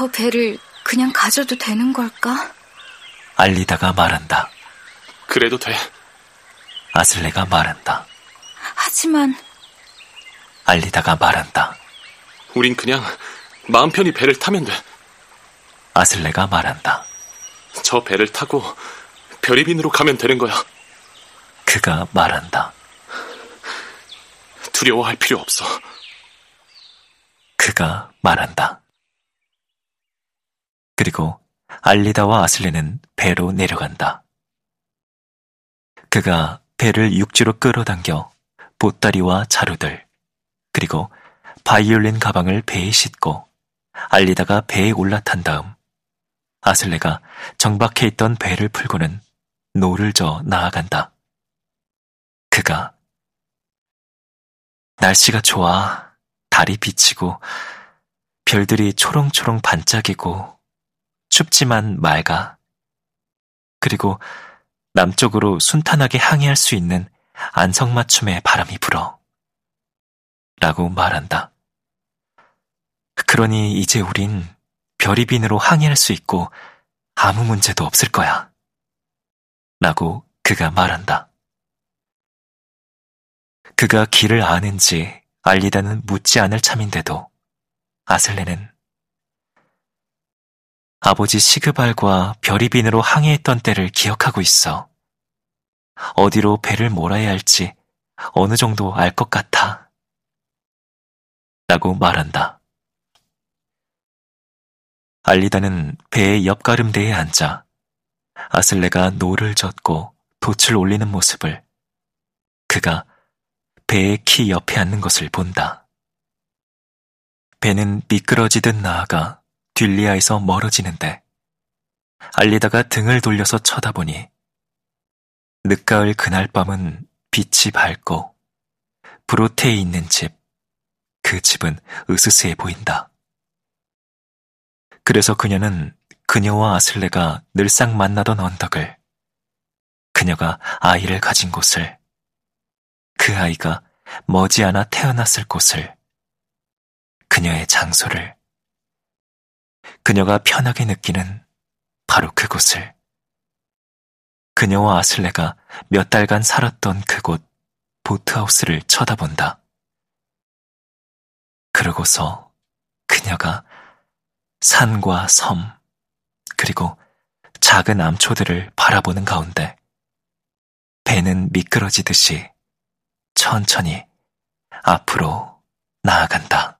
저 배를 그냥 가져도 되는 걸까? 알리다가 말한다. 그래도 돼. 아슬레가 말한다. 하지만 알리다가 말한다. 우린 그냥 마음 편히 배를 타면 돼. 아슬레가 말한다. 저 배를 타고 별이빈으로 가면 되는 거야. 그가 말한다. 두려워할 필요 없어. 그가 말한다. 그리고 알리다와 아슬레는 배로 내려간다. 그가 배를 육지로 끌어당겨 보따리와 자루들, 그리고 바이올린 가방을 배에 싣고 알리다가 배에 올라탄 다음 아슬레가 정박해 있던 배를 풀고는 노를 저 나아간다. 그가 날씨가 좋아. 달이 비치고 별들이 초롱초롱 반짝이고 춥지만 맑아. 그리고 남쪽으로 순탄하게 항해할 수 있는 안성맞춤의 바람이 불어. 라고 말한다. 그러니 이제 우린 별이 빈으로 항해할 수 있고 아무 문제도 없을 거야. 라고 그가 말한다. 그가 길을 아는지 알리다는 묻지 않을 참인데도 아슬레는 아버지 시그발과 벼리빈으로 항해했던 때를 기억하고 있어. 어디로 배를 몰아야 할지 어느 정도 알 것 같아. 라고 말한다. 알리다는 배의 옆가름대에 앉아 아슬레가 노를 젓고 돛을 올리는 모습을 그가 배의 키 옆에 앉는 것을 본다. 배는 미끄러지듯 나아가 딜리아에서 멀어지는데 알리다가 등을 돌려서 쳐다보니 늦가을 그날 밤은 빛이 밝고 브로테에 있는 집, 그 집은 으스스해 보인다. 그래서 그녀는 그녀와 아슬레가 늘상 만나던 언덕을, 그녀가 아이를 가진 곳을, 그 아이가 머지않아 태어났을 곳을, 그녀의 장소를, 그녀가 편하게 느끼는 바로 그곳을, 그녀와 아슬레가 몇 달간 살았던 그곳 보트하우스를 쳐다본다. 그러고서 그녀가 산과 섬, 그리고 작은 암초들을 바라보는 가운데 배는 미끄러지듯이 천천히 앞으로 나아간다.